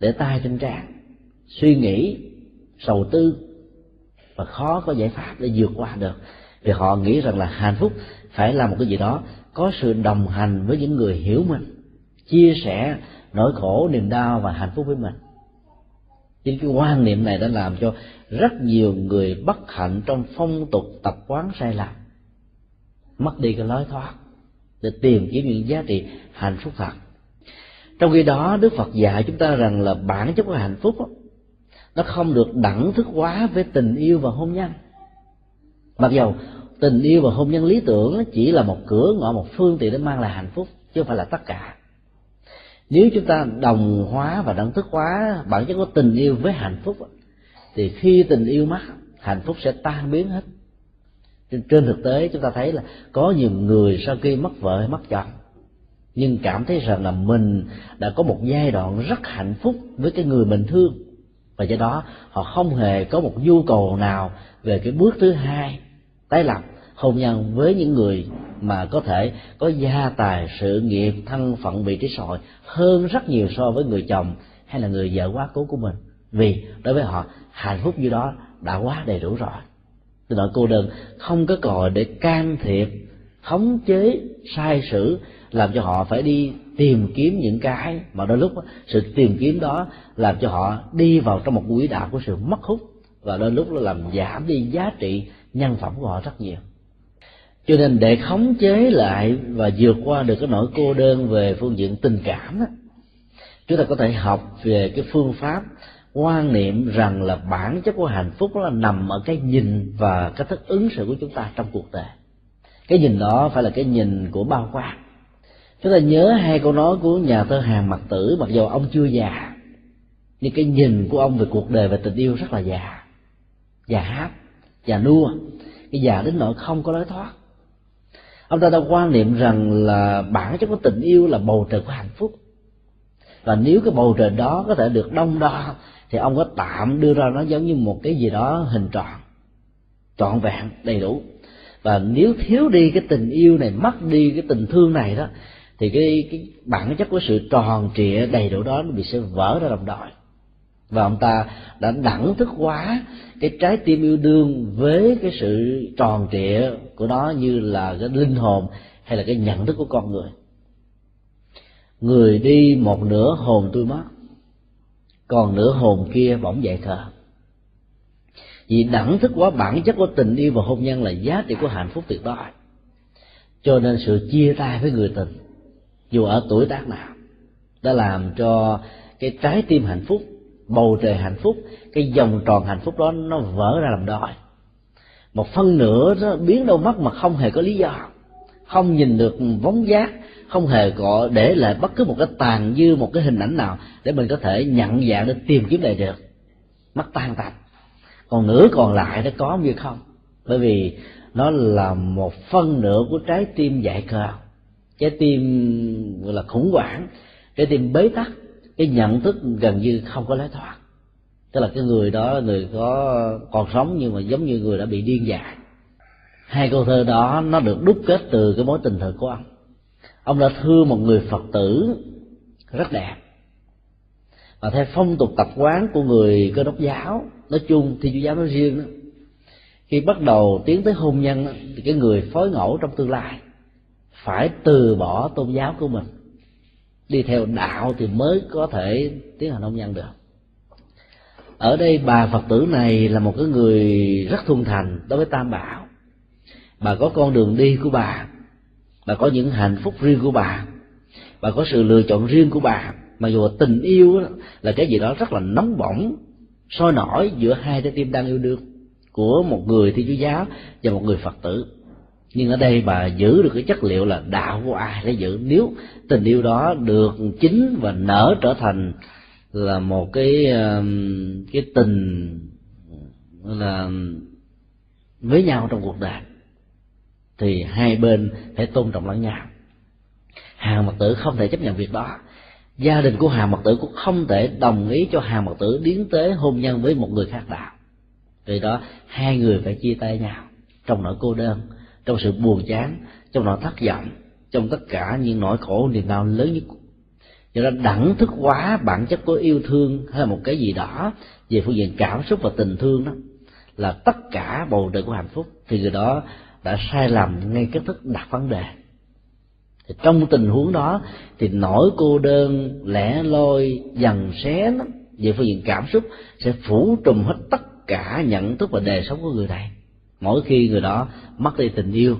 để tay trên trán, suy nghĩ, sầu tư, và khó có giải pháp để vượt qua được. Vì họ nghĩ rằng là hạnh phúc phải là một cái gì đó có sự đồng hành với những người hiểu mình, chia sẻ nỗi khổ, niềm đau và hạnh phúc với mình. Chính cái quan niệm này đã làm cho rất nhiều người bất hạnh trong phong tục tập quán sai lầm, mất đi cái lối thoát để tìm kiếm những giá trị hạnh phúc thật trong khi đó đức phật dạy chúng ta rằng là bản chất của hạnh phúc đó, nó không được đẳng thức hóa với tình yêu và hôn nhân. Mặc dầu tình yêu và hôn nhân lý tưởng chỉ là một cửa ngõ một phương tiện để mang lại hạnh phúc chứ không phải là tất cả. Nếu chúng ta đồng hóa và đẳng thức hóa bản chất của tình yêu với hạnh phúc thì khi tình yêu mất hạnh phúc sẽ tan biến hết. Trên thực tế chúng ta thấy là có nhiều người sau khi mất vợ hay mất chồng nhưng cảm thấy rằng là mình đã có một giai đoạn rất hạnh phúc với cái người mình thương. Và do đó, họ không hề có một nhu cầu nào về cái bước thứ hai, tái lập, hôn nhân với những người mà có thể có gia tài, sự nghiệp, thân phận, vị trí xã hội hơn rất nhiều so với người chồng hay là người vợ quá cố của mình. Vì đối với họ, hạnh phúc như đó đã quá đầy đủ rồi. Từ đó cô đơn không có còi để can thiệp khống chế sai sử làm cho họ phải đi tìm kiếm những cái mà đôi lúc sự tìm kiếm đó làm cho họ đi vào trong một quỹ đạo của sự mất hút và đôi lúc nó làm giảm đi giá trị nhân phẩm của họ rất nhiều. Cho nên để khống chế lại và vượt qua được cái nỗi cô đơn về phương diện tình cảm đó, chúng ta có thể học về cái phương pháp quan niệm rằng là bản chất của hạnh phúc là nằm ở cái nhìn và cái thức ứng xử của chúng ta trong cuộc đời cái nhìn đó phải là cái nhìn của bao quát chúng ta nhớ hai câu nói của nhà thơ hàng mặc tử, mặc dù ông chưa già, nhưng cái nhìn của ông về cuộc đời và tình yêu rất là già. Già hát, già nua, cái già đến nỗi không có lối thoát. Ông ta đã quan niệm rằng là bản chất của tình yêu là bầu trời của hạnh phúc. Và nếu cái bầu trời đó có thể được đông đo, thì ông có tạm đưa ra nó giống như một cái gì đó hình tròn, trọn vẹn, đầy đủ và nếu thiếu đi cái tình yêu này, mất đi cái tình thương này đó, thì cái cái bản chất của sự tròn trịa đầy đủ đó nó bị sẽ vỡ ra đồng đội. Và ông ta đã đẳng thức quá cái trái tim yêu đương với cái sự tròn trịa của nó như là cái linh hồn hay là cái nhận thức của con người. Người đi một nửa hồn tôi mất, còn nửa hồn kia bỗng dậy thờ vì đẳng thức quá bản chất của tình yêu và hôn nhân là giá trị của hạnh phúc tuyệt đối. Cho nên sự chia tay với người tình, dù ở tuổi tác nào, đã làm cho cái trái tim hạnh phúc, bầu trời hạnh phúc, cái vòng tròn hạnh phúc đó nó vỡ ra làm đôi. Một phân nửa nó biến đâu mất mà không hề có lý do, không nhìn được vóng giác không hề có để lại bất cứ một cái tàn dư, một cái hình ảnh nào để mình có thể nhận dạng để tìm kiếm lại được. Mất tan tành còn nửa còn lại nó có như không? Bởi vì nó là một phân nửa của trái tim dại cơ, trái tim gọi là khủng hoảng trái tim bế tắc cái nhận thức gần như không có lối thoát. Tức là cái người đó người có còn sống nhưng mà giống như người đã bị điên dại. Hai câu thơ đó nó được đúc kết từ cái mối tình thờ của ông. Ông đã thương một người phật tử rất đẹp. Và theo phong tục tập quán của người cơ đốc giáo nói chung thì chúa giáo nói riêng đó khi bắt đầu tiến tới hôn nhân thì cái người phối ngẫu trong tương lai phải từ bỏ tôn giáo của mình, đi theo đạo thì mới có thể tiến hành hôn nhân được. Ở đây bà phật tử này là một cái người rất thuần thành đối với tam bảo. Bà có con đường đi của bà bà có những hạnh phúc riêng của bà bà có sự lựa chọn riêng của bà. Mà dù tình yêu là cái gì đó rất là nóng bỏng sôi nổi giữa hai trái tim đang yêu đương của một người thiên chúa giáo và một người phật tử. Nhưng ở đây bà giữ được cái chất liệu là đạo của ai để giữ. Nếu tình yêu đó được chính và nở trở thành là một cái um, cái tình là với nhau trong cuộc đời, thì hai bên phải tôn trọng lẫn nhau. Hàng Phật tử không thể chấp nhận việc đó gia đình của hà mật tử cũng không thể đồng ý cho hà mật tử tiến tới hôn nhân với một người khác đạo. Vì đó, hai người phải chia tay nhau, trong nỗi cô đơn, trong sự buồn chán, trong nỗi thất vọng, trong tất cả những nỗi khổ, niềm đau lớn nhất. Cho đó, đẳng thức quá bản chất của yêu thương hay là một cái gì đó về phương diện cảm xúc và tình thương đó, là tất cả bầu trời của hạnh phúc, thì người đó đã sai lầm ngay cách thức đặt vấn đề thì trong tình huống đó thì nỗi cô đơn lẻ loi dần xé nó, về phương diện cảm xúc sẽ phủ trùm hết tất cả nhận thức và đời sống của người này. Mỗi khi người đó mất đi tình yêu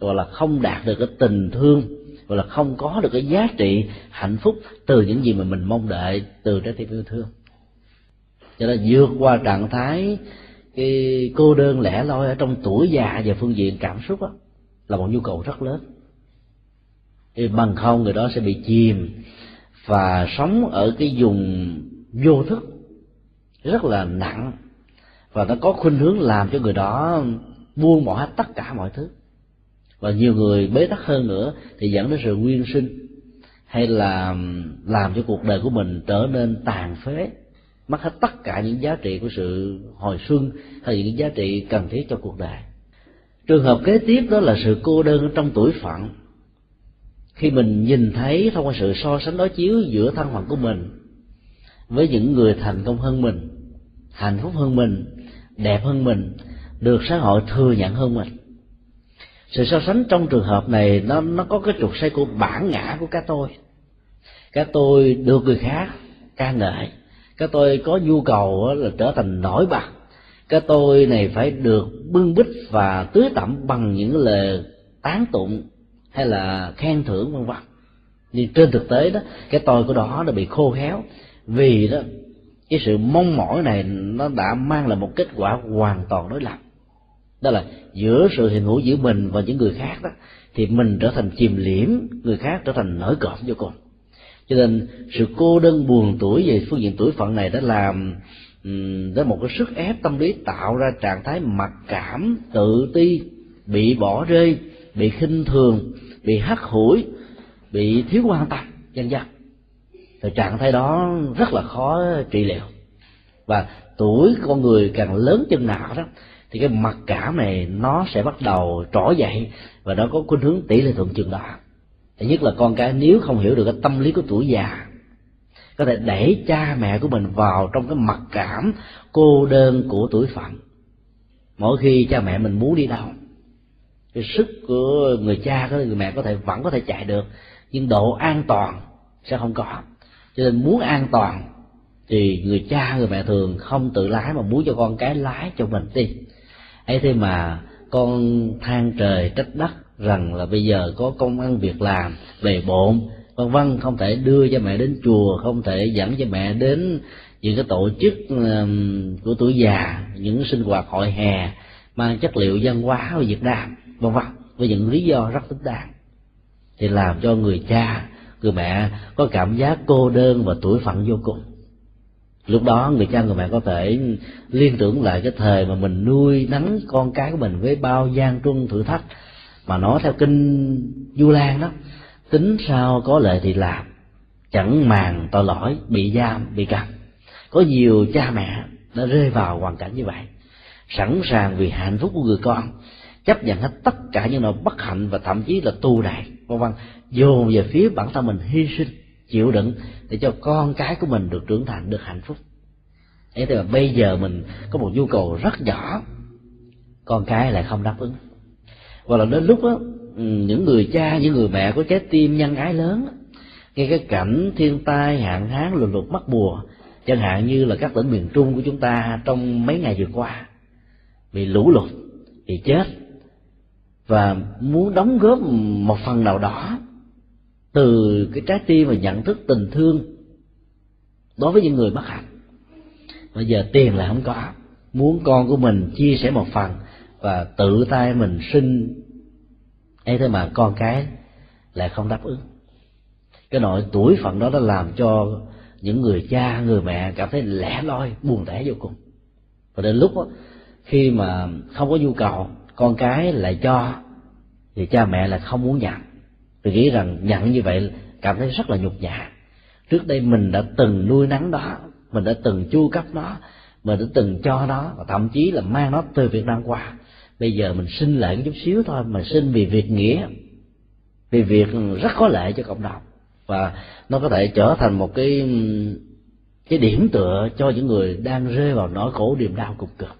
hoặc là không đạt được cái tình thương hoặc là không có được cái giá trị hạnh phúc từ những gì mà mình mong đợi từ trái tim yêu thương. Cho nên vượt qua trạng thái cái cô đơn lẻ loi ở trong tuổi già và phương diện cảm xúc đó, là một nhu cầu rất lớn thì bằng không người đó sẽ bị chìm và sống ở cái vùng vô thức rất là nặng. Và nó có khuynh hướng làm cho người đó buông bỏ hết tất cả mọi thứ. Và nhiều người bế tắc hơn nữa thì dẫn đến sự nguyên sinh hay là làm cho cuộc đời của mình trở nên tàn phế, mất hết tất cả những giá trị của sự hồi xuân hay những giá trị cần thiết cho cuộc đời. Trường hợp kế tiếp đó là sự cô đơn trong tuổi phận khi mình nhìn thấy thông qua sự so sánh đối chiếu giữa thân phận của mình với những người thành công hơn mình, hạnh phúc hơn mình, đẹp hơn mình, được xã hội thừa nhận hơn mình. Sự so sánh trong trường hợp này, nó nó có cái trục xoay của bản ngã của cái tôi. Cái tôi được người khác ca ngợi. Cái tôi có nhu cầu là trở thành nổi bật. Cái tôi này phải được bưng bít và tưới tẩm bằng những lời tán tụng hay là khen thưởng vân vân. Nhưng trên thực tế đó, cái tôi của đó đã bị khô héo vì đó, cái sự mong mỏi này nó đã mang lại một kết quả hoàn toàn đối lập. Đó là giữa sự hiện hữu giữa mình và những người khác đó, thì mình trở thành chìm liễm, người khác trở thành nổi cộm vô cùng. Cho nên sự cô đơn buồn tuổi về phương diện tuổi phận này đã làm đó một cái sức ép tâm lý tạo ra trạng thái mặc cảm, tự ti, bị bỏ rơi bị khinh thường, bị hắt hủi, bị thiếu quan tâm, vân vân. Thì trạng thái đó rất là khó trị liệu. Và tuổi con người càng lớn chừng nào đó, thì cái mặc cảm này nó sẽ bắt đầu trỗi dậy và nó có khuynh hướng tỷ lệ thuận chừng đó. Thứ nhất là con cái nếu không hiểu được cái tâm lý của tuổi già, có thể đẩy cha mẹ của mình vào trong cái mặc cảm cô đơn của tuổi phận mỗi khi cha mẹ mình muốn đi đâu cái sức của người cha của người mẹ có thể vẫn có thể chạy được, nhưng độ an toàn sẽ không có. Cho nên muốn an toàn thì người cha, người mẹ thường không tự lái mà muốn cho con cái lái cho mình đi. Ấy thế mà con than trời trách đất rằng là bây giờ có công ăn việc làm về bộn, vân vân, không thể đưa cho mẹ đến chùa, không thể dẫn cho mẹ đến những cái tổ chức của tuổi già, những sinh hoạt hội hè, mang chất liệu văn hóa của việt nam vân vân. Với những lý do rất thích đáng thì làm cho người cha, người mẹ có cảm giác cô đơn và tuổi phận vô cùng. Lúc đó người cha, người mẹ có thể liên tưởng lại cái thời mà mình nuôi nắng con cái của mình với bao gian truân thử thách. Mà nói theo kinh du lan đó, tính sao có lệ thì làm. Chẳng màng tội lỗi bị giam, bị cầm có nhiều cha mẹ đã rơi vào hoàn cảnh như vậy. Sẵn sàng vì hạnh phúc của người con chấp nhận hết tất cả những nỗi bất hạnh và thậm chí là tu đại vân vân dồn về phía bản thân mình, hy sinh, chịu đựng để cho con cái của mình được trưởng thành, được hạnh phúc. Thế thì mà bây giờ mình có một nhu cầu rất nhỏ, con cái lại không đáp ứng. Hoặc là đến lúc đó ừ, những người cha, những người mẹ có trái tim nhân ái lớn nghe cái cảnh thiên tai hạn hán lụt lụt mất mùa, chẳng hạn như là các tỉnh miền trung của chúng ta trong mấy ngày vừa qua, bị lũ lụt, bị chết và muốn đóng góp một phần nào đó từ cái trái tim và nhận thức tình thương đối với những người bất hạnh bây giờ tiền là không có. Muốn con của mình chia sẻ một phần và tự tay mình sinh ấy thế mà con cái lại không đáp ứng. Cái nội tuổi phận đó đã làm cho những người cha người mẹ cảm thấy lẻ loi buồn tẻ vô cùng. Và đến lúc đó, khi mà không có nhu cầu con cái lại cho thì cha mẹ là không muốn nhận. Vì nghĩ rằng nhận như vậy cảm thấy rất là nhục nhã. Trước đây mình đã từng nuôi nắng đó, mình đã từng chu cấp nó, mình đã từng cho nó và thậm chí là mang nó từ việt nam qua. Bây giờ mình xin lại chút xíu thôi mà xin vì việc nghĩa, vì việc rất có lợi cho cộng đồng. Và nó có thể trở thành một cái cái điểm tựa cho những người đang rơi vào nỗi khổ niềm đau cục cực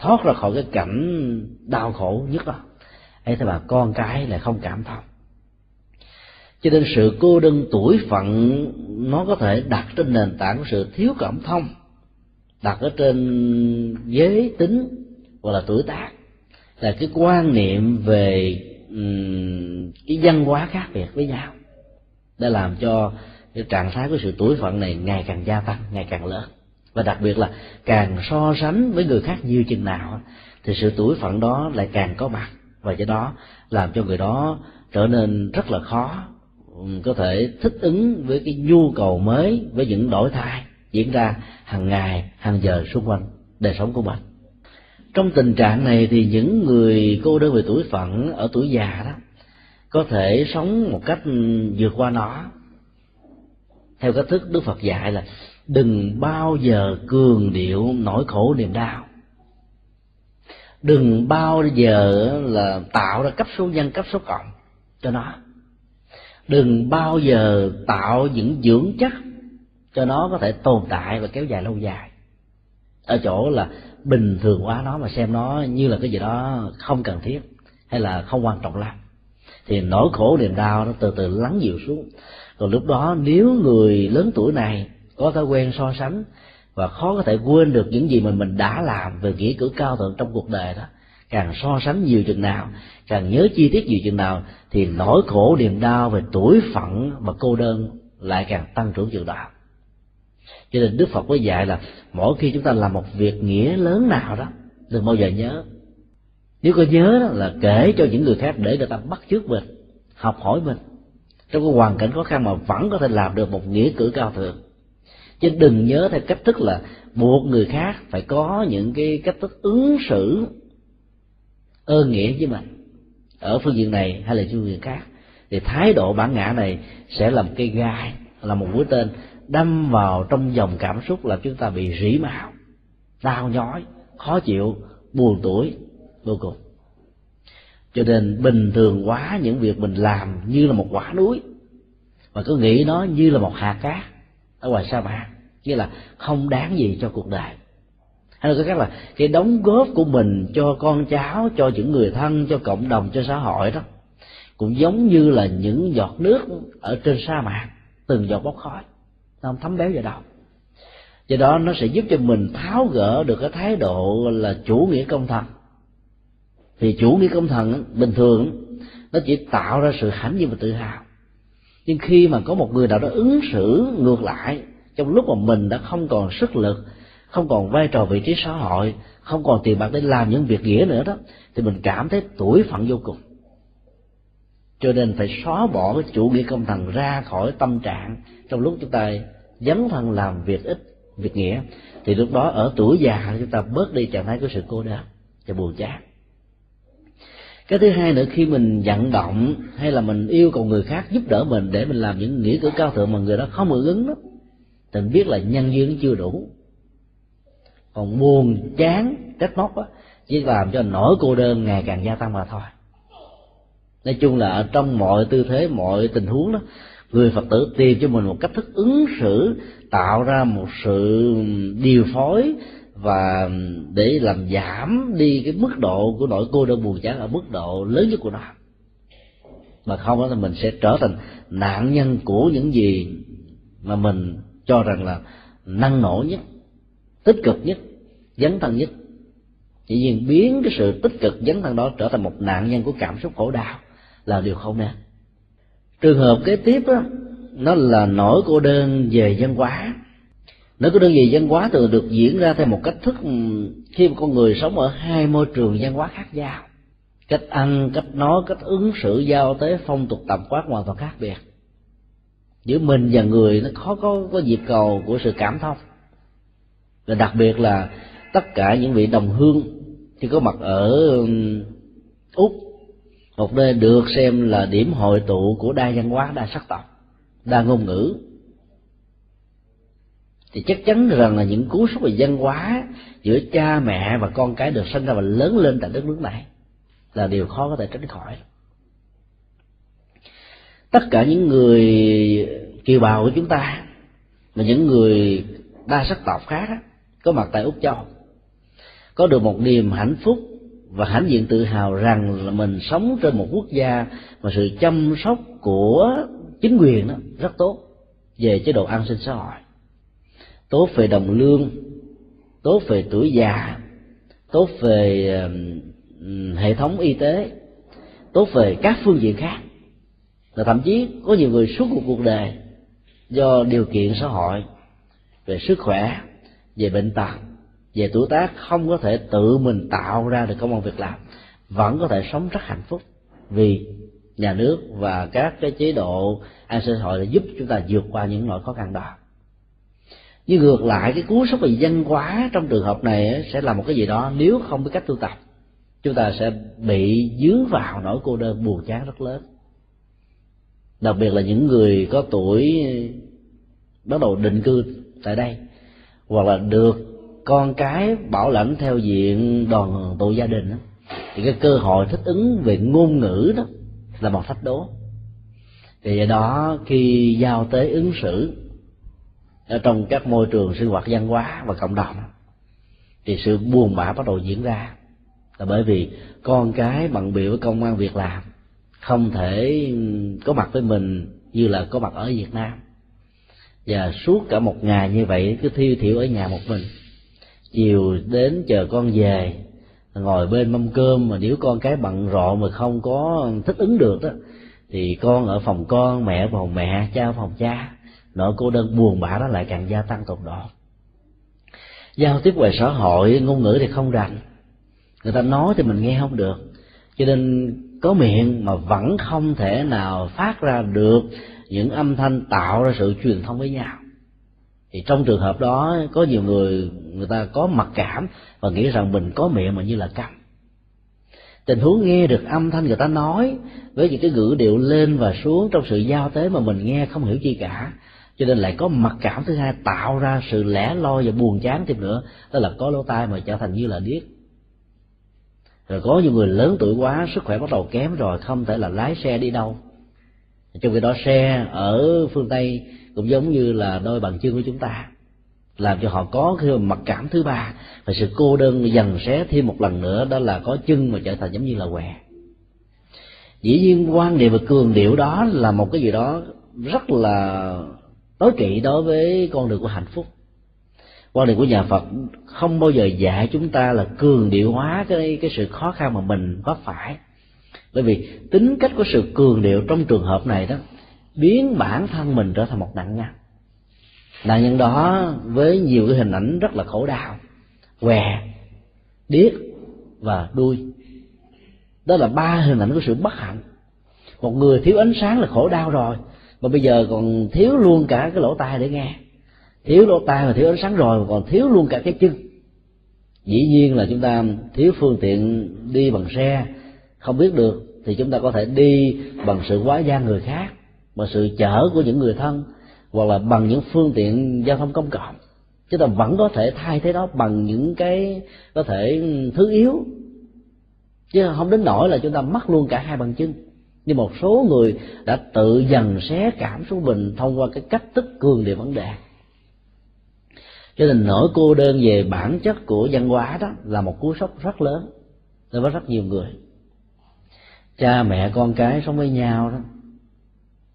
thoát ra khỏi cái cảnh đau khổ nhất đó. Ấy thế mà con cái lại không cảm thông. Cho nên sự cô đơn tuổi phận nó có thể đặt trên nền tảng của sự thiếu cảm thông đặt ở trên giới tính hoặc là tuổi tác. Là cái quan niệm về um, cái văn hóa khác biệt với nhau đã làm cho cái trạng thái của sự tuổi phận này ngày càng gia tăng ngày càng lớn và đặc biệt là càng so sánh với người khác nhiều chừng nào thì sự tuổi phận đó lại càng có mặt. Và do đó làm cho người đó trở nên rất là khó có thể thích ứng với cái nhu cầu mới, với những đổi thay diễn ra hàng ngày, hàng giờ xung quanh đời sống của mình. Trong tình trạng này thì những người cô đơn về tuổi phận ở tuổi già đó có thể sống một cách vượt qua nó. Theo cách thức đức phật dạy là đừng bao giờ cường điệu nỗi khổ niềm đau. Đừng bao giờ là tạo ra cấp số nhân, cấp số cộng cho nó. Đừng bao giờ tạo những dưỡng chất cho nó có thể tồn tại và kéo dài lâu dài. Ở chỗ là bình thường hóa nó mà xem nó như là cái gì đó không cần thiết hay là không quan trọng lắm. Thì nỗi khổ niềm đau nó từ từ lắng dịu xuống. Còn lúc đó nếu người lớn tuổi này có thói quen so sánh và khó có thể quên được những gì mà mình đã làm về nghĩa cử cao thượng trong cuộc đời đó. Càng so sánh nhiều chừng nào, càng nhớ chi tiết nhiều chừng nào, thì nỗi khổ niềm đau về tuổi phận và cô đơn lại càng tăng trưởng chừng đạo. Cho nên đức phật có dạy là mỗi khi chúng ta làm một việc nghĩa lớn nào đó, đừng bao giờ nhớ. Nếu có nhớ đó là kể cho những người khác để người ta bắt chước mình, học hỏi mình. Trong cái hoàn cảnh khó khăn mà vẫn có thể làm được một nghĩa cử cao thượng chứ đừng nhớ theo cách thức là buộc người khác phải có những cái cách thức ứng xử ơn nghĩa với mình. Ở phương diện này hay là phương diện khác, thì thái độ bản ngã này sẽ làm cây gai, là một mũi tên đâm vào trong dòng cảm xúc làm chúng ta bị rỉ máu, đau nhói, khó chịu, buồn tuổi, vô cùng. Cho nên bình thường quá những việc mình làm như là một quả núi, mà cứ nghĩ nó như là một hạt cát ở ngoài sa mạc nghĩa là không đáng gì cho cuộc đời. Hay là khác là cái đóng góp của mình cho con cháu, cho những người thân, cho cộng đồng, cho xã hội đó, cũng giống như là những giọt nước ở trên sa mạc từng giọt bốc khói. Nó không thấm béo vào đâu. Do đó nó sẽ giúp cho mình tháo gỡ được cái thái độ là chủ nghĩa công thần. Thì chủ nghĩa công thần bình thường nó chỉ tạo ra sự hãnh diện và tự hào nhưng khi mà có một người nào đó ứng xử ngược lại, trong lúc mà mình đã không còn sức lực, không còn vai trò vị trí xã hội, không còn tiền bạc để làm những việc nghĩa nữa đó, thì mình cảm thấy tuổi phận vô cùng. Cho nên phải xóa bỏ cái chủ nghĩa công thần ra khỏi tâm trạng. Trong lúc chúng ta dấn thân làm việc ít, việc nghĩa, thì lúc đó ở tuổi già chúng ta bớt đi trạng thái của sự cô đơn và buồn chán cái thứ hai nữa, khi mình vận động hay là mình yêu cầu người khác giúp đỡ mình để mình làm những nghĩa cử cao thượng mà người đó không hưởng ứng đó, thì mình biết là nhân duyên chưa đủ. Còn buồn, chán, trách móc á, chỉ làm cho nỗi cô đơn ngày càng gia tăng mà thôi. Nói chung là ở trong mọi tư thế, mọi tình huống đó, người phật tử tìm cho mình một cách thức ứng xử, tạo ra một sự điều phối và để làm giảm đi cái mức độ của nỗi cô đơn buồn chán ở mức độ lớn nhất của nó. Mà không đó thì mình sẽ trở thành nạn nhân của những gì mà mình cho rằng là năng nổ nhất, tích cực nhất, dấn thân nhất. Chỉ nhiên biến cái sự tích cực dấn thân đó trở thành một nạn nhân của cảm xúc khổ đau là điều không nên. Trường hợp kế tiếp đó nó là nỗi cô đơn về văn hóa nếu có đơn vị văn hóa thường được diễn ra theo một cách thức khi một con người sống ở hai môi trường văn hóa khác nhau. Cách ăn, cách nói, cách ứng xử giao tế, phong tục, tập quán hoàn toàn khác biệt. Giữa mình và người nó khó có có dịp cầu của sự cảm thông. Và đặc biệt là tất cả những vị đồng hương khi có mặt ở úc, một nơi được xem là điểm hội tụ của đa văn hóa, đa sắc tộc, đa ngôn ngữ thì chắc chắn rằng là những cú sốc về văn hóa giữa cha mẹ và con cái được sinh ra và lớn lên tại đất nước này là điều khó có thể tránh khỏi. Tất cả những người kiều bào của chúng ta và những người đa sắc tộc khác có mặt tại úc châu, có được một niềm hạnh phúc và hãnh diện tự hào rằng là mình sống trên một quốc gia mà sự chăm sóc của chính quyền đó rất tốt về chế độ an sinh xã hội tốt về đồng lương, tốt về tuổi già, tốt về hệ thống y tế, tốt về các phương diện khác. Và thậm chí có nhiều người suốt một cuộc đời do điều kiện xã hội, về sức khỏe, về bệnh tật, về tuổi tác không có thể tự mình tạo ra được công an việc làm, vẫn có thể sống rất hạnh phúc. Vì nhà nước và các cái chế độ an sinh xã hội đã giúp chúng ta vượt qua những nỗi khó khăn đó nhưng ngược lại cái cú sốc về văn hóa trong trường hợp này sẽ là một cái gì đó nếu không biết cách tu tập chúng ta sẽ bị dướng vào nỗi cô đơn buồn chán rất lớn. Đặc biệt là những người có tuổi bắt đầu định cư tại đây hoặc là được con cái bảo lãnh theo diện đoàn tụ gia đình đó, thì cái cơ hội thích ứng về ngôn ngữ đó là một thách đố. Thì do đó khi giao tế ứng xử ở trong các môi trường sinh hoạt văn hóa và cộng đồng, thì sự buồn bã bắt đầu diễn ra. Là bởi vì con cái bận biểu với công an việc làm, không thể có mặt với mình như là có mặt ở Việt Nam. Và suốt cả một ngày như vậy, cứ thiêu thiểu ở nhà một mình. Chiều đến chờ con về, ngồi bên mâm cơm mà nếu con cái bận rộn mà không có thích ứng được đó, thì con ở phòng con, mẹ ở phòng mẹ, cha ở phòng cha nỗi cô đơn buồn bã đó lại càng gia tăng tột độ. Giao tiếp ngoài xã hội, ngôn ngữ thì không rành. Người ta nói thì mình nghe không được. Cho nên có miệng mà vẫn không thể nào phát ra được những âm thanh tạo ra sự truyền thông với nhau. Thì trong trường hợp đó, có nhiều người người ta có mặc cảm và nghĩ rằng mình có miệng mà như là câm. Tình huống nghe được âm thanh người ta nói với những cái ngữ điệu lên và xuống trong sự giao tế mà mình nghe không hiểu chi cả cho nên lại có mặc cảm thứ hai, tạo ra sự lẻ loi và buồn chán thêm nữa. Đó là có lỗ tai mà trở thành như là điếc. Rồi có nhiều người lớn tuổi quá, sức khỏe bắt đầu kém rồi, không thể là lái xe đi đâu. Trong khi đó, xe ở phương tây cũng giống như là đôi bàn chân của chúng ta, làm cho họ có cái mặc cảm thứ ba. Và sự cô đơn dần xé thêm một lần nữa, đó là có chân mà trở thành giống như là què. Dĩ nhiên, quan niệm và cường điệu đó là một cái gì đó rất là tối kỵ đối với con đường của hạnh phúc. Quan điểm của nhà Phật, không bao giờ dạy chúng ta là cường điệu hóa cái cái sự khó khăn mà mình có phải. Bởi vì tính cách của sự cường điệu trong trường hợp này đó, biến bản thân mình trở thành một nạn nhân. Nạn nhân đó với nhiều cái hình ảnh rất là khổ đau, què, điếc và đuôi. Đó là ba hình ảnh của sự bất hạnh. Một người thiếu ánh sáng là khổ đau rồi mà bây giờ còn thiếu luôn cả cái lỗ tai để nghe. Thiếu lỗ tai và thiếu ánh sáng rồi, mà còn thiếu luôn cả cái chân. Dĩ nhiên là chúng ta thiếu phương tiện đi bằng xe, không biết được, thì chúng ta có thể đi bằng sự quá gian người khác, bằng sự chở của những người thân, hoặc là bằng những phương tiện giao thông công cộng. Chúng ta vẫn có thể thay thế đó bằng những cái có thể thứ yếu. Chứ không đến nỗi là chúng ta mất luôn cả hai bằng chân nhưng một số người đã tự dần xé cảm xúc mình thông qua cái cách tức cường điệu vấn đề. Cho nên nỗi cô đơn về bản chất của văn hóa đó là một cú sốc rất lớn đối với rất nhiều người. Cha mẹ con cái sống với nhau đó,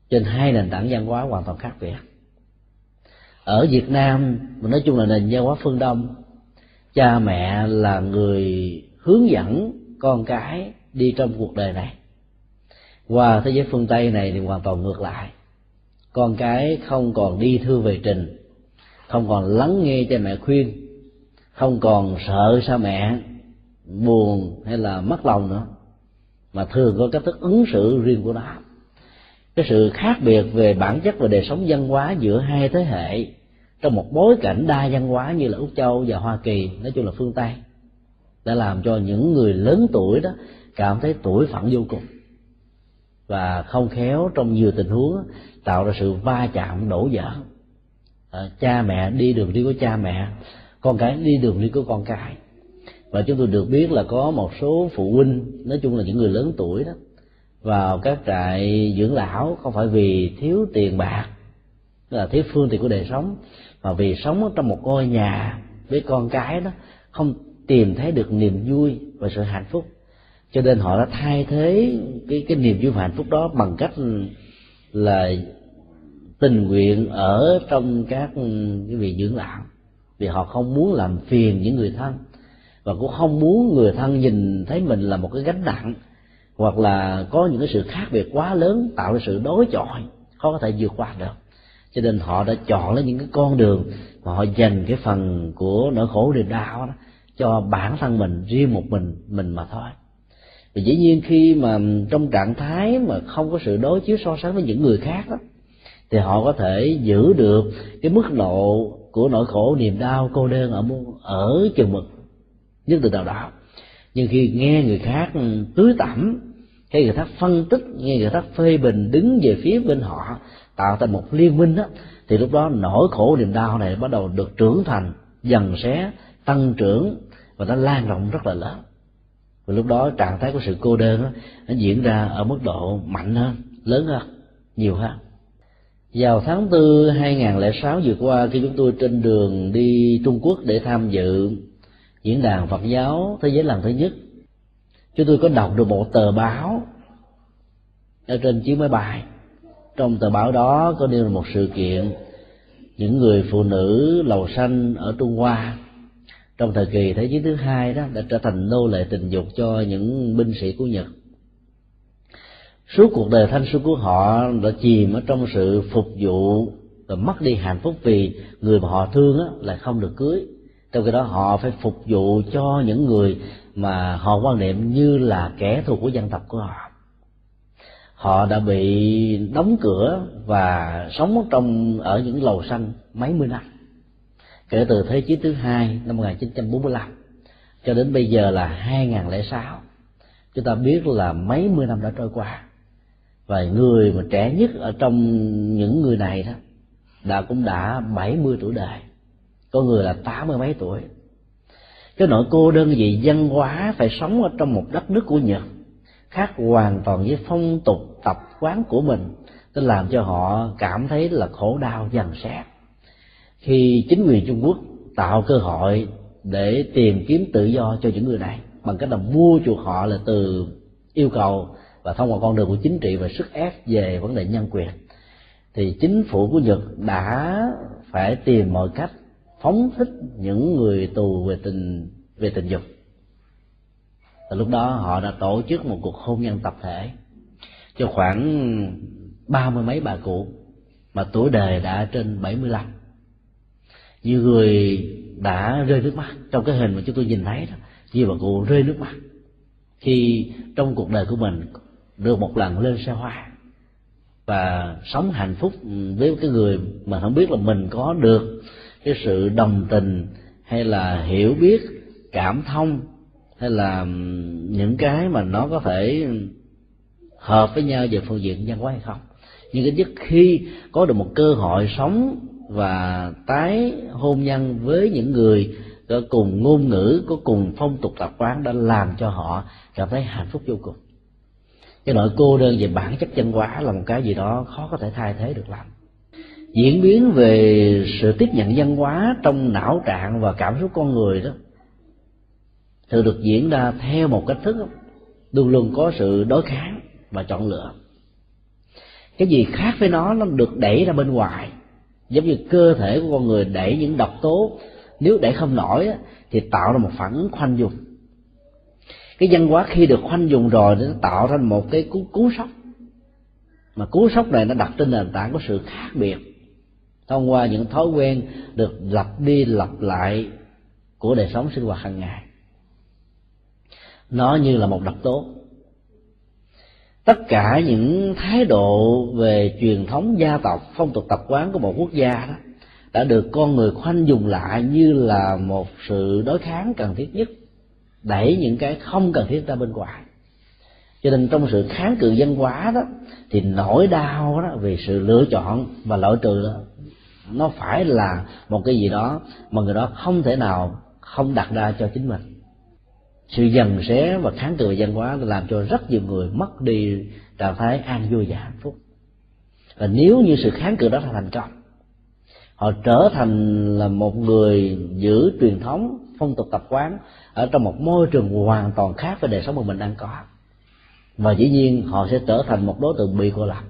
trên hai nền tảng văn hóa hoàn toàn khác biệt. Ở việt nam mình nói chung là nền văn hóa phương đông, cha mẹ là người hướng dẫn con cái đi trong cuộc đời này qua thế giới phương tây này thì hoàn toàn ngược lại. Con cái không còn đi thư về trình, không còn lắng nghe cha mẹ khuyên, không còn sợ sao mẹ buồn hay là mất lòng nữa, mà thường có cách thức ứng xử riêng của nó. Cái sự khác biệt về bản chất và đời sống văn hóa giữa hai thế hệ trong một bối cảnh đa văn hóa như là úc châu và hoa kỳ, nói chung là phương tây, đã làm cho những người lớn tuổi đó cảm thấy tuổi phận vô cùng và không khéo trong nhiều tình huống tạo ra sự va chạm đổ vỡ. À, cha mẹ đi đường đi của cha mẹ con cái đi đường đi của con cái. Và chúng tôi được biết là có một số phụ huynh nói chung là những người lớn tuổi đó vào các trại dưỡng lão không phải vì thiếu tiền bạc là thiếu phương tiện của đời sống mà vì sống trong một ngôi nhà với con cái đó không tìm thấy được niềm vui và sự hạnh phúc cho nên họ đã thay thế cái cái niềm vui và hạnh phúc đó bằng cách là tình nguyện ở trong các cái vị dưỡng lão. Vì họ không muốn làm phiền những người thân và cũng không muốn người thân nhìn thấy mình là một cái gánh nặng hoặc là có những cái sự khác biệt quá lớn tạo ra sự đối chọi, khó có thể vượt qua được. Cho nên họ đã chọn lấy những cái con đường mà họ dành cái phần của nỗi khổ niềm đau đó cho bản thân mình, riêng một mình mình mà thôi thì dĩ nhiên khi mà trong trạng thái mà không có sự đối chiếu so sánh với những người khác đó thì họ có thể giữ được cái mức độ của nỗi khổ, niềm đau, cô đơn ở ở chừng mực, nhất từ nào đó. Nhưng khi nghe người khác tưới tẩm, hay người khác phân tích, nghe người khác phê bình, đứng về phía bên họ, tạo thành một liên minh đó thì lúc đó nỗi khổ, niềm đau này bắt đầu được trưởng thành, dần xé tăng trưởng và nó lan rộng rất là lớn và lúc đó trạng thái của sự cô đơn đó, nó diễn ra ở mức độ mạnh hơn lớn hơn nhiều hơn. Vào tháng tư 2006 vừa qua khi chúng tôi trên đường đi Trung Quốc để tham dự diễn đàn Phật giáo thế giới lần thứ nhất chúng tôi có đọc được một tờ báo ở trên chiếc máy bay. Trong tờ báo đó có nêu một sự kiện những người phụ nữ lầu xanh ở Trung Hoa trong thời kỳ thế chiến thứ hai đó đã trở thành nô lệ tình dục cho những binh sĩ của Nhật. Suốt cuộc đời thanh xuân của họ đã chìm ở trong sự phục vụ và mất đi hạnh phúc vì người mà họ thương á, là không được cưới. Trong khi đó họ phải phục vụ cho những người mà họ quan niệm như là kẻ thù của dân tộc của họ. Họ đã bị đóng cửa và sống trong ở những lầu xanh mấy mươi năm kể từ thế chiến thứ hai năm 1945 cho đến bây giờ là 2006 chúng ta biết là mấy mươi năm đã trôi qua. Và người mà trẻ nhất ở trong những người này đó đã cũng đã 70 tuổi đời. Có người là tám mươi mấy tuổi. Cái nỗi cô đơn gì văn hóa phải sống ở trong một đất nước của nhật khác hoàn toàn với phong tục tập quán của mình, nó làm cho họ cảm thấy là khổ đau dằn xét khi chính quyền trung quốc tạo cơ hội để tìm kiếm tự do cho những người này bằng cách là mua chuộc họ là từ yêu cầu và thông qua con đường của chính trị và sức ép về vấn đề nhân quyền, thì chính phủ của nhật đã phải tìm mọi cách phóng thích những người tù về tình về tình dục. Và lúc đó họ đã tổ chức một cuộc hôn nhân tập thể cho khoảng ba mươi mấy bà cụ mà tuổi đời đã trên bảy mươi lăm nhiều người đã rơi nước mắt trong cái hình mà chúng tôi nhìn thấy đó nhiều bà cụ rơi nước mắt. Khi trong cuộc đời của mình được một lần lên xe hoa và sống hạnh phúc với cái người mà không biết là mình có được cái sự đồng tình hay là hiểu biết, cảm thông hay là những cái mà nó có thể hợp với nhau về phương diện nhân hóa hay không. Nhưng cái nhất khi có được một cơ hội sống và tái hôn nhân với những người có cùng ngôn ngữ, có cùng phong tục tập quán đã làm cho họ cảm thấy hạnh phúc vô cùng. Cái nỗi cô đơn về bản chất chân hóa là một cái gì đó khó có thể thay thế được lắm. Diễn biến về sự tiếp nhận văn hóa trong não trạng và cảm xúc con người đó, thường được diễn ra theo một cách thức luôn luôn có sự đối kháng và chọn lựa. Cái gì khác với nó nó được đẩy ra bên ngoài giống như cơ thể của con người đẩy những độc tố. Nếu đẩy không nổi thì tạo ra một phản ứng khoanh dùng cái văn hóa khi được khoanh dùng rồi nó tạo ra một cái cú, cú sốc. Mà cú sốc này nó đặt trên nền tảng của sự khác biệt. Thông qua những thói quen được lặp đi lặp lại của đời sống sinh hoạt hàng ngày. Nó như là một độc tố tất cả những thái độ về truyền thống gia tộc, phong tục tập quán của một quốc gia đó, đã được con người khoanh dùng lại như là một sự đối kháng cần thiết nhất, đẩy những cái không cần thiết ra bên ngoài. Cho nên trong sự kháng cự văn hóa đó, thì nỗi đau đó vì sự lựa chọn và loại trừ đó, nó phải là một cái gì đó mà người đó không thể nào không đặt ra cho chính mình sự dần xé và kháng cự văn hóa làm cho rất nhiều người mất đi trạng thái an vui và hạnh phúc. Và nếu như sự kháng cự đó là thành công họ trở thành là một người giữ truyền thống phong tục tập quán ở trong một môi trường hoàn toàn khác với đời sống mà mình đang có. Và dĩ nhiên họ sẽ trở thành một đối tượng bị cô lập.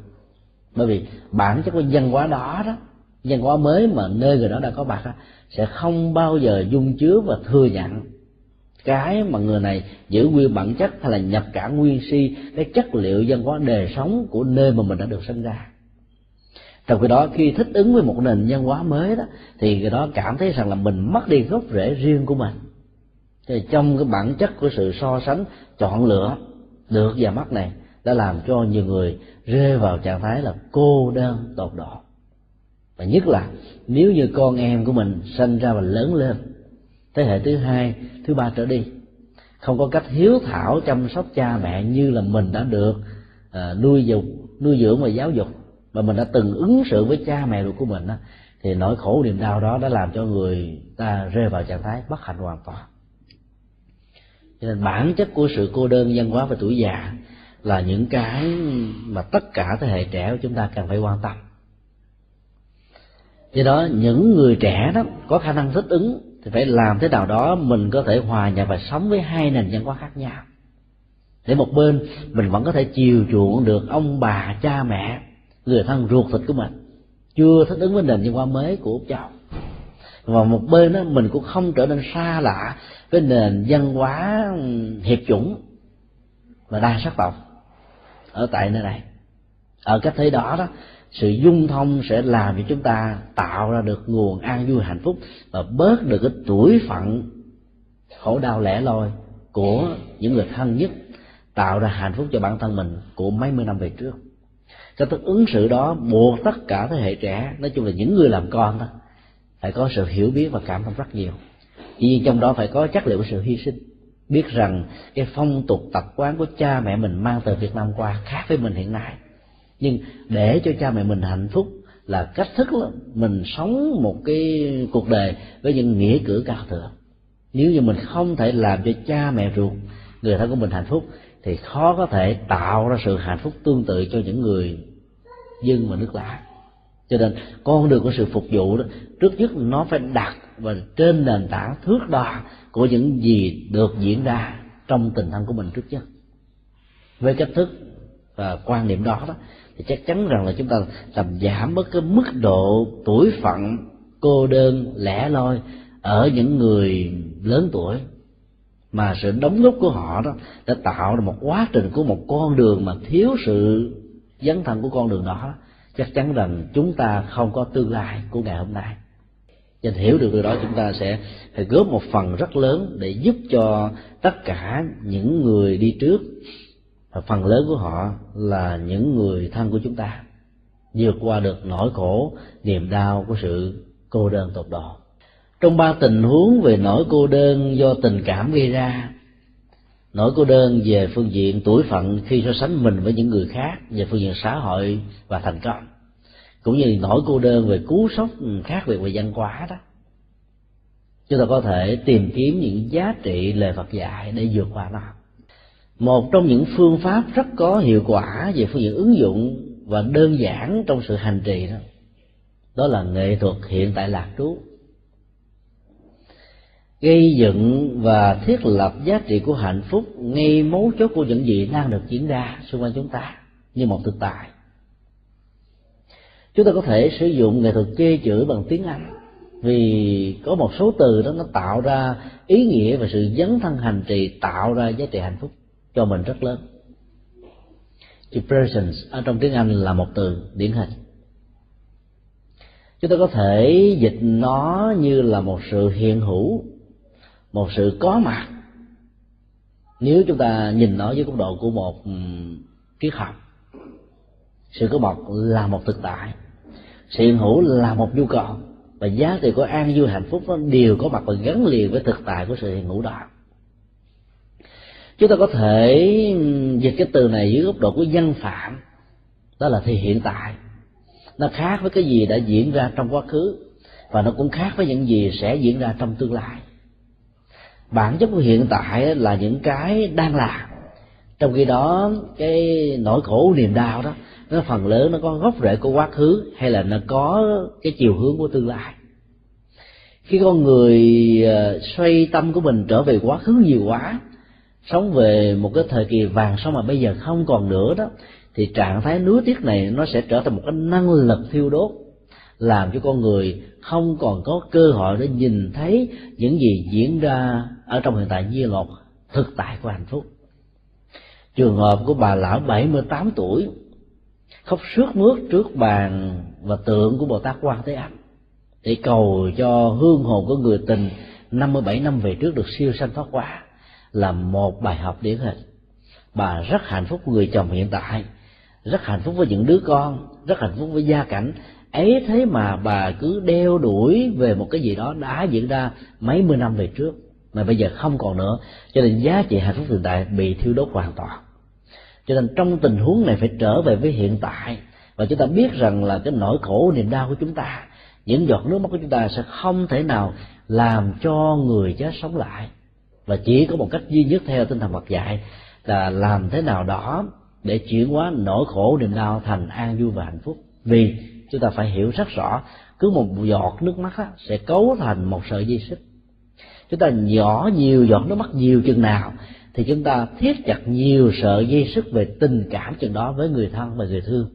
Bởi vì bản chất của văn hóa đó đó văn hóa mới mà nơi người đó đã có mặt đó, sẽ không bao giờ dung chứa và thừa nhận cái mà người này giữ nguyên bản chất hay là nhập cả nguyên si cái chất liệu văn hóa đời sống của nơi mà mình đã được sinh ra. Trong khi đó, khi thích ứng với một nền văn hóa mới đó, thì người đó cảm thấy rằng là mình mất đi gốc rễ riêng của mình. Thì trong cái bản chất của sự so sánh, chọn lựa được và mất này đã làm cho nhiều người rơi vào trạng thái là cô đơn tột độ. Và nhất là, nếu như con em của mình sinh ra và lớn lên thế hệ thứ hai thứ ba trở đi. Không có cách hiếu thảo chăm sóc cha mẹ như là mình đã được uh, nuôi dục nuôi dưỡng và giáo dục. Mà mình đã từng ứng xử với cha mẹ ruột của mình đó, thì nỗi khổ niềm đau đó đã làm cho người ta rơi vào trạng thái bất hạnh hoàn toàn. Cho nên bản chất của sự cô đơn văn hóa và tuổi già là những cái mà tất cả thế hệ trẻ của chúng ta cần phải quan tâm. Do đó những người trẻ đó có khả năng thích ứng thì phải làm thế nào đó mình có thể hòa nhập và sống với hai nền văn hóa khác nhau. Để một bên mình vẫn có thể chiều chuộng được ông bà, cha mẹ, người thân ruột thịt của mình. Chưa thích ứng với nền văn hóa mới của úc châu. Và một bên đó mình cũng không trở nên xa lạ với nền văn hóa hiệp chủng và đa sắc tộc ở tại nơi này. Ở cách thế đó đó sự dung thông sẽ làm cho chúng ta tạo ra được nguồn an vui hạnh phúc và bớt được cái tuổi phận khổ đau lẻ loi của những người thân nhất, tạo ra hạnh phúc cho bản thân mình của mấy mươi năm về trước. Cái thức ứng xử đó buộc tất cả thế hệ trẻ, nói chung là những người làm con đó, phải có sự hiểu biết và cảm thông rất nhiều. Tuy nhiên trong đó phải có chất liệu sự hy sinh, biết rằng cái phong tục tập quán của cha mẹ mình mang từ Việt Nam qua khác với mình hiện nay nhưng để cho cha mẹ mình hạnh phúc là cách thức là mình sống một cái cuộc đời với những nghĩa cử cao thượng. Nếu như mình không thể làm cho cha mẹ ruột, người thân của mình hạnh phúc, thì khó có thể tạo ra sự hạnh phúc tương tự cho những người dân và nước lạ cho nên con đường của sự phục vụ đó, trước nhất nó phải đặt và trên nền tảng thước đo của những gì được diễn ra trong tình thân của mình trước nhất. Với cách thức và quan niệm đó đó thì chắc chắn rằng là chúng ta làm giảm bớt cái mức độ tuổi phận cô đơn, lẻ loi ở những người lớn tuổi. Mà sự đóng góp của họ đó đã tạo ra một quá trình của một con đường mà thiếu sự dấn thân của con đường đó. Chắc chắn rằng chúng ta không có tương lai của ngày hôm nay. Cho hiểu được điều đó, chúng ta sẽ phải góp một phần rất lớn để giúp cho tất cả những người đi trước và phần lớn của họ là những người thân của chúng ta, vượt qua được nỗi khổ, niềm đau của sự cô đơn tột độ. Trong ba tình huống về nỗi cô đơn do tình cảm gây ra, nỗi cô đơn về phương diện tuổi phận khi so sánh mình với những người khác, về phương diện xã hội và thành công, cũng như nỗi cô đơn về cú sốc khác biệt về văn hóa đó. Chúng ta có thể tìm kiếm những giá trị lời Phật dạy để vượt qua nó một trong những phương pháp rất có hiệu quả về phương diện ứng dụng và đơn giản trong sự hành trì đó đó là nghệ thuật hiện tại lạc trú. Gây dựng và thiết lập giá trị của hạnh phúc ngay mấu chốt của những gì đang được diễn ra xung quanh chúng ta, như một thực tại. Chúng ta có thể sử dụng nghệ thuật chê chữ bằng tiếng anh, vì có một số từ đó nó tạo ra ý nghĩa và sự dấn thân hành trì, tạo ra giá trị hạnh phúc cho mình rất lớn. Chữ presence ở trong tiếng anh là một từ điển hình. Chúng ta có thể dịch nó như là một sự hiện hữu, một sự có mặt. Nếu chúng ta nhìn nó với góc độ của một triết học, sự có mặt là một thực tại, sự hiện hữu là một nhu cầu, và giá trị của an vui hạnh phúc nó đều có mặt và gắn liền với thực tại của sự hiện hữu đó chúng ta có thể dịch cái từ này dưới góc độ của dân phạm. Đó là thì hiện tại. Nó khác với cái gì đã diễn ra trong quá khứ và nó cũng khác với những gì sẽ diễn ra trong tương lai. Bản chất của hiện tại là những cái đang làm. Trong khi đó, cái nỗi khổ, niềm đau đó, nó phần lớn nó có gốc rễ của quá khứ hay là nó có cái chiều hướng của tương lai. Khi con người ờ, xoay tâm của mình trở về quá khứ nhiều quá sống về một cái thời kỳ vàng sống mà bây giờ không còn nữa đó, thì trạng thái nuối tiếc này nó sẽ trở thành một cái năng lực thiêu đốt, làm cho con người không còn có cơ hội để nhìn thấy những gì diễn ra ở trong hiện tại như một thực tại của hạnh phúc. Trường hợp của bà lão 78 tuổi, khóc sướt mướt trước bàn và tượng của Bồ Tát Quan Thế Âm, để cầu cho hương hồn của người tình 57 năm về trước được siêu sanh thoát qua là một bài học điển hình. Bà rất hạnh phúc người chồng hiện tại, rất hạnh phúc với những đứa con, rất hạnh phúc với gia cảnh. Ấy thế mà bà cứ đeo đuổi về một cái gì đó đã diễn ra mấy mươi năm về trước, mà bây giờ không còn nữa. Cho nên giá trị hạnh phúc hiện tại bị thiêu đốt hoàn toàn. Cho nên trong tình huống này phải trở về với hiện tại. Và chúng ta biết rằng là cái nỗi khổ, niềm đau của chúng ta, những giọt nước mắt của chúng ta sẽ không thể nào làm cho người chết sống lại và chỉ có một cách duy nhất theo tinh thần Phật dạy là làm thế nào đó để chuyển hóa nỗi khổ niềm đau thành an vui và hạnh phúc. Vì chúng ta phải hiểu rất rõ cứ một giọt nước mắt á, sẽ cấu thành một sợi dây xích. Chúng ta nhỏ nhiều giọt nước mắt nhiều chừng nào thì chúng ta thiết chặt nhiều sợi dây sức về tình cảm chừng đó với người thân và người thương.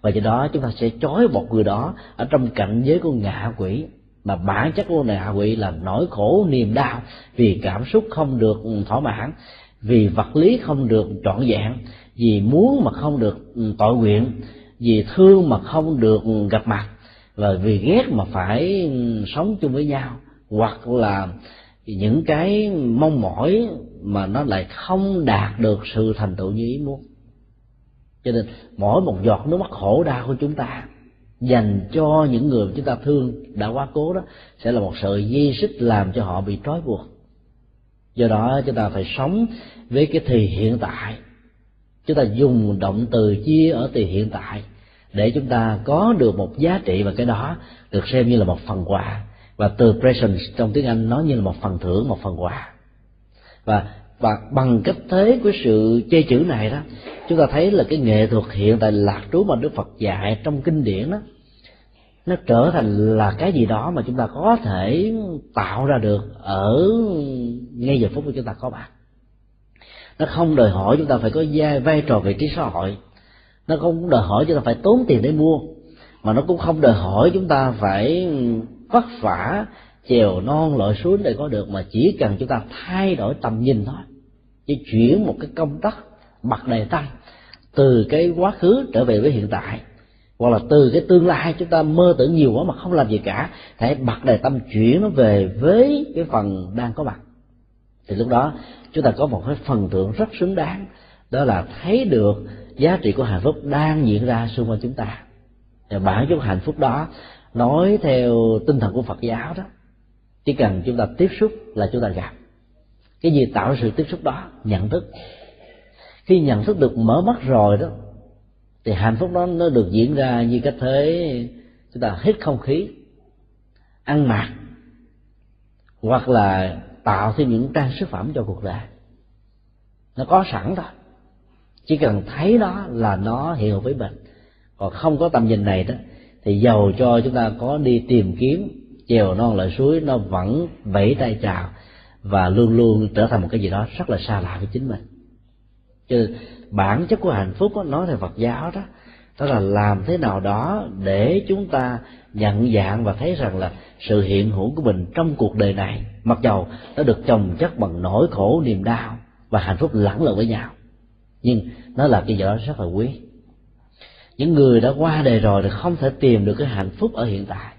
Và do đó chúng ta sẽ trói một người đó ở trong cảnh giới của ngạ quỷ mà bản chất của ngạ quỷ là nỗi khổ, niềm đau, vì cảm xúc không được thỏa mãn, vì vật lý không được trọn vẹn, vì muốn mà không được ừ, tội nguyện, vì thương mà không được gặp mặt, và vì ghét mà phải ừ, sống chung với nhau, hoặc là những cái mong mỏi mà nó lại không đạt được sự thành tựu như ý muốn. Cho nên mỗi một giọt nước mắt khổ đau của chúng ta dành cho những người chúng ta thương đã quá cố đó, sẽ là một sợi dây xích làm cho họ bị trói buộc. Do đó chúng ta phải sống với cái thì hiện tại. Chúng ta dùng động từ chia ở thì hiện tại để chúng ta có được một giá trị và cái đó được xem như là một phần quà. Và từ present trong tiếng anh nói như là một phần thưởng, một phần quà. Và và bằng cách thế của sự chê chữ này đó chúng ta thấy là cái nghệ thuật hiện tại lạc trú mà đức phật dạy trong kinh điển đó nó trở thành là cái gì đó mà chúng ta có thể tạo ra được ở ngay giờ phút mà chúng ta có mặt nó không đòi hỏi chúng ta phải có vai, vai trò vị trí xã hội. Nó không đòi hỏi chúng ta phải tốn tiền để mua. Mà nó cũng không đòi hỏi chúng ta phải vất vả chèo non lội suối để có được. Mà chỉ cần chúng ta thay đổi tầm nhìn thôi chỉ chuyển một cái công tắc bật đề tăng từ cái quá khứ trở về với hiện tại. Hoặc là từ cái tương lai chúng ta mơ tưởng nhiều quá mà không làm gì cả hãy bật đề tâm chuyển nó về với cái phần đang có mặt. Thì lúc đó, chúng ta có một cái phần thưởng rất xứng đáng, đó là thấy được giá trị của hạnh phúc đang diễn ra xung quanh chúng ta. Và bản chất hạnh phúc đó, nói theo tinh thần của phật giáo đó, chỉ cần chúng ta tiếp xúc là chúng ta gặp cái gì tạo sự tiếp xúc đó, nhận thức. Khi nhận thức được mở mắt rồi đó, thì hạnh phúc đó nó được diễn ra như cách thế. Chúng ta hít không khí, ăn mặc, hoặc là tạo thêm những trang sức phẩm cho cuộc đời. Nó có sẵn thôi chỉ cần thấy nó là nó hiểu với mình. Còn không có tầm nhìn này đó, thì giàu cho chúng ta có đi tìm kiếm, chèo non lại suối, nó vẫn vẫy tay chào và luôn luôn trở thành một cái gì đó rất là xa lạ với chính mình. Chứ bản chất của hạnh phúc đó, nói theo Phật giáo đó đó là làm thế nào đó để chúng ta nhận dạng và thấy rằng là sự hiện hữu của mình trong cuộc đời này mặc dầu nó được chồng chất bằng nỗi khổ niềm đau và hạnh phúc lẫn lộn với nhau. Nhưng nó là cái gì đó rất là quý. Những người đã qua đời rồi thì không thể tìm được cái hạnh phúc ở hiện tại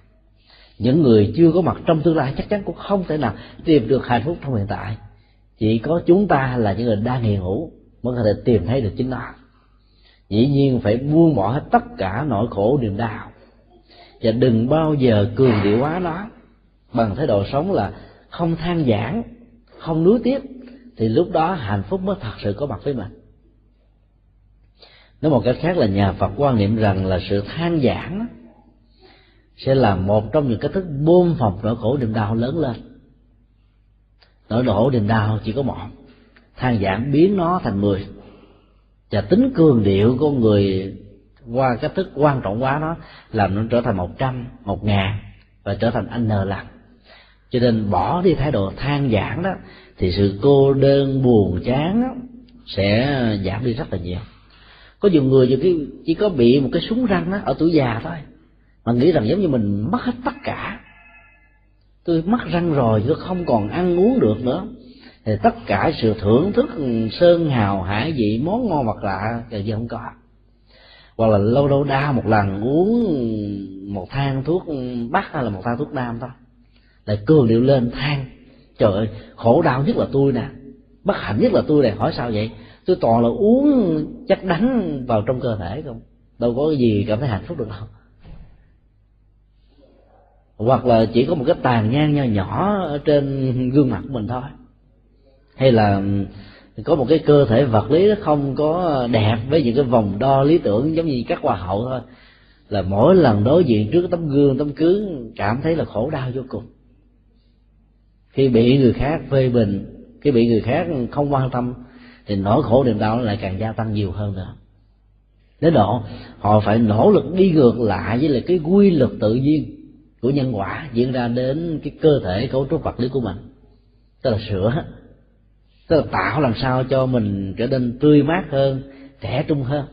những người chưa có mặt trong tương lai chắc chắn cũng không thể nào tìm được hạnh phúc trong hiện tại. Chỉ có chúng ta là những người đang hiện hữu mới có thể tìm thấy được chính nó. Dĩ nhiên phải buông bỏ hết tất cả nỗi khổ niềm đau. Và đừng bao giờ cường điệu hóa nó. Bằng thái độ sống là không than giảng, không nuối tiếc, thì lúc đó hạnh phúc mới thật sự có mặt với mình. Nói một cách khác là nhà phật quan niệm rằng là sự than giảng sẽ là một trong những cách thức bơm phòng nỗi khổ niềm đau lớn lên. Nỗi khổ niềm đau chỉ có một than giảng biến nó thành mười. Và tính cường điệu của người qua cách thức quan trọng quá nó làm nó trở thành một trăm một ngàn và trở thành anh n lần cho nên bỏ đi thái độ than giảng đó thì sự cô đơn buồn chán đó, sẽ giảm đi rất là nhiều. Có nhiều người chỉ, chỉ có bị một cái súng răng đó ở tuổi già thôi mà nghĩ rằng giống như mình mất hết tất cả. Tôi mất răng rồi, tôi không còn ăn uống được nữa. Thì tất cả sự thưởng thức sơn, hào, hải, vị, món ngon vật lạ giờ giờ không có. Hoặc là lâu lâu đau một lần uống một thang thuốc bắc hay là một thang thuốc nam thôi. Lại cường điệu lên than. Trời ơi, khổ đau nhất là tôi nè. Bất hạnh nhất là tôi này hỏi sao vậy? Tôi toàn là uống chất đắng vào trong cơ thể không? Đâu có gì cảm thấy hạnh phúc được đâu hoặc là chỉ có một cái tàn nhang nho nhỏ ở trên gương mặt của mình thôi. Hay là có một cái cơ thể vật lý nó không có đẹp với những cái vòng đo lý tưởng giống như các hoa hậu thôi, là mỗi lần đối diện trước tấm gương, tấm cưới cảm thấy là khổ đau vô cùng. Khi bị người khác phê bình, khi bị người khác không quan tâm, thì nỗi khổ niềm đau nó lại càng gia tăng nhiều hơn nữa. Đến độ họ phải nỗ lực đi ngược lại với lại cái quy luật tự nhiên của nhân quả diễn ra đến cái cơ thể cấu trúc vật lý của mình. Tức là sửa. Tức là tạo làm sao cho mình trở nên tươi mát hơn trẻ trung hơn.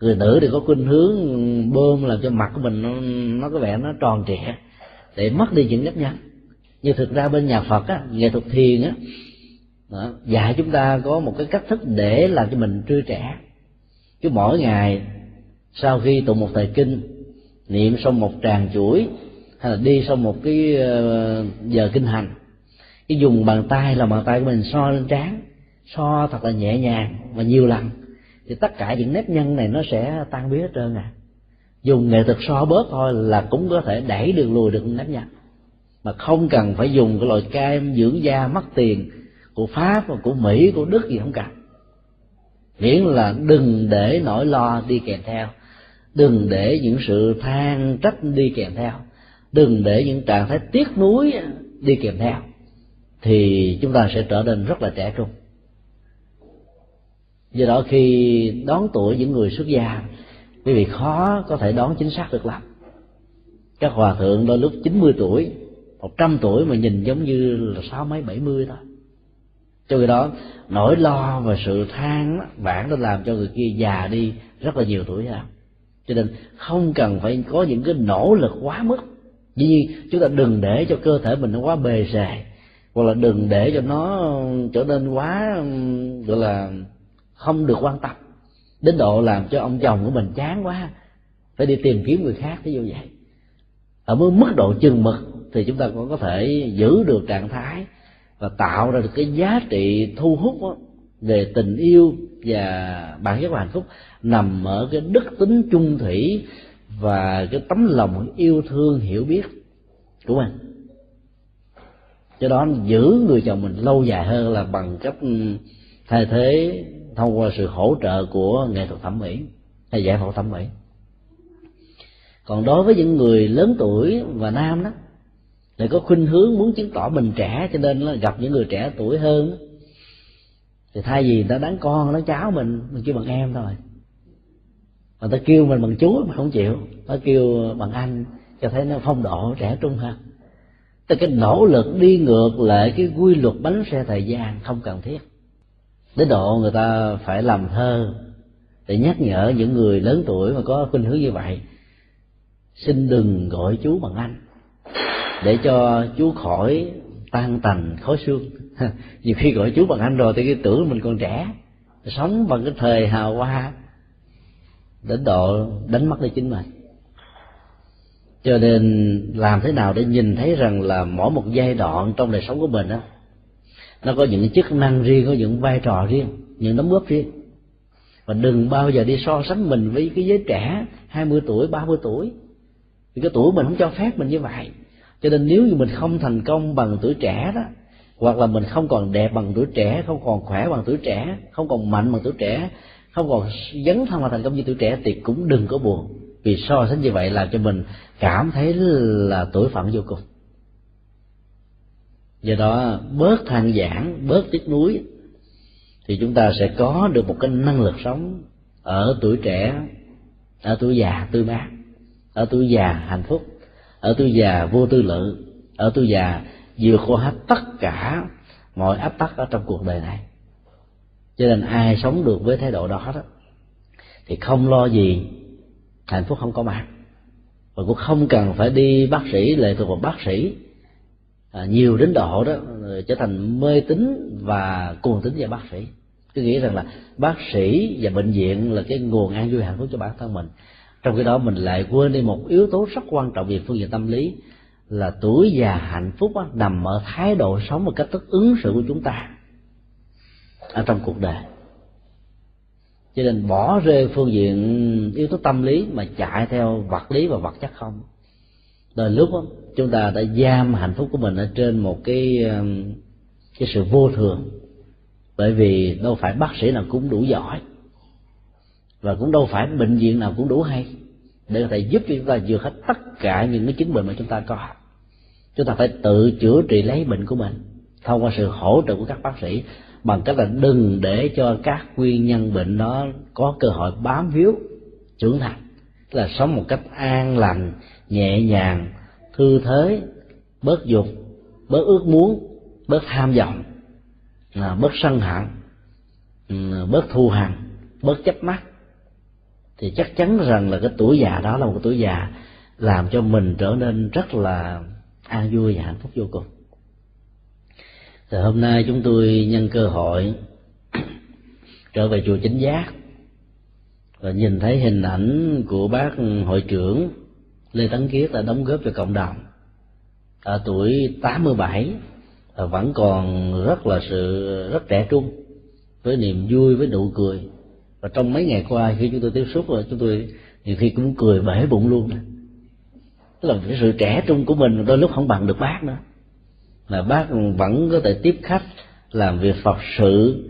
Người nữ thì có khuynh hướng bơm làm cho mặt của mình nó, nó có vẻ nó tròn trịa để mất đi những nếp nhăn. Nhưng thực ra bên nhà phật á nghệ thuật thiền á đó, dạy chúng ta có một cái cách thức để làm cho mình tươi trẻ. Cứ mỗi ngày sau khi tụng một thời kinh niệm xong một tràng chuỗi hay là đi sau một cái ờ, giờ kinh hành. Cái dùng bàn tay là bàn tay của mình so lên trán so thật là nhẹ nhàng và nhiều lần. Thì tất cả những nếp nhăn này nó sẽ tan biến hết trơn à. Dùng nghệ thuật so bớt thôi là cũng có thể đẩy được lùi được nếp nhăn. Mà không cần phải dùng cái loại kem dưỡng da mất tiền của pháp, của mỹ, của đức gì không cần. Miễn là đừng để nỗi lo đi kèm theo. Đừng để những sự than trách đi kèm theo đừng để những trạng thái tiếc nuối đi kèm theo, thì chúng ta sẽ trở nên rất là trẻ trung. Do đó khi đón tuổi những người xuất gia, quý vị khó có thể đón chính xác được lắm. Các hòa thượng đôi lúc 90 tuổi, một trăm tuổi mà nhìn giống như là sáu mấy, bảy mươi thôi cho cái đó, nỗi lo và sự than bản nó làm cho người kia già đi rất là nhiều tuổi ra cho nên không cần phải có những cái nỗ lực quá mức dĩ nhiên chúng ta đừng để cho cơ thể mình nó quá bề rề hoặc là đừng để cho nó trở nên quá gọi là không được quan tâm đến độ làm cho ông chồng của mình chán quá. Phải đi tìm kiếm người khác ví dụ vậy. Ở mức độ chừng mực thì chúng ta cũng có thể giữ được trạng thái và tạo ra được cái giá trị thu hút đó, về tình yêu và bản chất của hạnh phúc nằm ở cái đức tính trung thủy và cái tấm lòng yêu thương, hiểu biết của mình. Cho đó giữ người chồng mình lâu dài hơn là bằng cách ừ, thay thế, thông qua sự hỗ trợ của nghệ thuật thẩm mỹ hay giải phẫu thẩm mỹ. Còn đối với những người lớn tuổi và nam đó, lại có khuynh hướng muốn chứng tỏ mình trẻ, cho nên là gặp những người trẻ tuổi hơn, thì thay vì người ta đánh con, đánh cháu mình mình kêu bằng em thôi mà ta kêu mình bằng chú mà không chịu. Ta kêu bằng anh, cho thấy nó phong độ trẻ trung hơn. Tức cái nỗ lực đi ngược lại cái quy luật bánh xe thời gian không cần thiết. Đến độ người ta phải làm thơ để nhắc nhở những người lớn tuổi mà có khuynh hướng như vậy, xin đừng gọi chú bằng anh để cho chú khỏi tan tành khói xương. Nhiều khi gọi chú bằng anh rồi thì cái tưởng mình còn trẻ, sống bằng cái thời hào hoa đến độ đánh mất đi chính mình. Cho nên làm thế nào để nhìn thấy rằng là mỗi một giai đoạn trong đời sống của mình đó nó có những chức năng riêng, có những vai trò riêng những đóng góp riêng. Và đừng bao giờ đi so sánh mình với cái giới trẻ 20 tuổi 30 tuổi. Vì cái tuổi mình không cho phép mình như vậy. Cho nên nếu như mình không thành công bằng tuổi trẻ đó, hoặc là mình không còn đẹp bằng tuổi trẻ, không còn khỏe bằng tuổi trẻ, không còn mạnh bằng tuổi trẻ không còn dấn thân vào thành công như tuổi trẻ thì cũng đừng có buồn. Vì so sánh như vậy làm cho mình cảm thấy là tuổi phận vô cùng. Do đó, bớt than giảng, bớt tiếc nuối, thì chúng ta sẽ có được một cái năng lực sống ở tuổi trẻ, ở tuổi già, tươi mát, ở tuổi già hạnh phúc, ở tuổi già vô tư lự, ở tuổi già vượt qua hết tất cả mọi áp tắc ở trong cuộc đời này cho nên ai sống được với thái độ đó đó thì không lo gì hạnh phúc không có mặt. Và cũng không cần phải đi bác sĩ lệ thuộc vào bác sĩ à, nhiều đến độ đó trở thành mê tín và cuồng tín vào bác sĩ. Cứ nghĩ rằng là bác sĩ và bệnh viện là cái nguồn an vui hạnh phúc cho bản thân mình. Trong khi đó mình lại quên đi một yếu tố rất quan trọng về phương diện tâm lý là tuổi già hạnh phúc đó, nằm ở thái độ sống và cách thức ứng xử của chúng ta ở trong cuộc đời. Cho nên bỏ rơi phương diện yếu tố tâm lý mà chạy theo vật lý và vật chất không. Đời lúc đó, chúng ta đã giam hạnh phúc của mình ở trên một cái um, cái sự vô thường. Bởi vì đâu phải bác sĩ nào cũng đủ giỏi và cũng đâu phải bệnh viện nào cũng đủ hay để có thể giúp cho chúng ta vượt hết tất cả những cái chứng bệnh mà chúng ta có. Chúng ta phải tự chữa trị lấy bệnh của mình thông qua sự hỗ trợ của các bác sĩ bằng cách là đừng để cho các nguyên nhân bệnh đó có cơ hội bám víu, trưởng thành. Tức là sống một cách an lành, nhẹ nhàng, thư thế, bớt dục, bớt ước muốn, bớt tham vọng, là bớt sân hận ừ, bớt thù hằn, bớt chấp mắt. Thì chắc chắn rằng là cái tuổi già đó là một tuổi già làm cho mình trở nên rất là an vui và hạnh phúc vô cùng thì hôm nay chúng tôi nhân cơ hội trở về chùa chính giác và nhìn thấy hình ảnh của bác hội trưởng lê tấn kiết đã đóng góp cho cộng đồng. Ở tuổi 87 và vẫn còn rất là sự, rất trẻ trung, với niềm vui, với nụ cười. Và trong mấy ngày qua khi chúng tôi tiếp xúc rồi chúng tôi nhiều khi cũng cười bể bụng luôn. Tức là cái sự trẻ trung của mình đôi lúc không bằng được bác nữa là bác vẫn có thể tiếp khách làm việc phật sự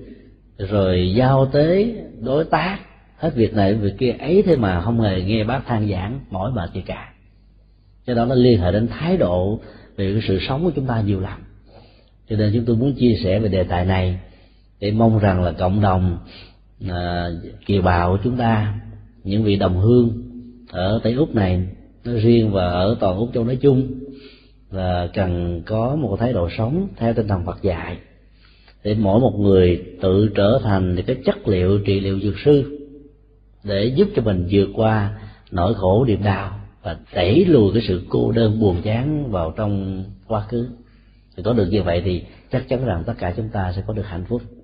rồi giao tế đối tác hết việc này việc kia ấy thế mà không hề nghe bác than giảng mỏi mệt gì cả. Cho đó nó liên hệ đến thái độ về cái sự sống của chúng ta nhiều lắm. Cho nên chúng tôi muốn chia sẻ về đề tài này để mong rằng là cộng đồng à, kiều bào của chúng ta những vị đồng hương ở tây úc này nói riêng và ở toàn úc châu nói chung là cần có một thái độ sống theo tinh thần Phật dạy. Để mỗi một người tự trở thành cái chất liệu trị liệu dược sư để giúp cho mình vượt qua nỗi khổ niềm đau và đẩy lùi cái sự cô đơn buồn chán vào trong quá khứ. Thì có được như vậy thì chắc chắn rằng tất cả chúng ta sẽ có được hạnh phúc.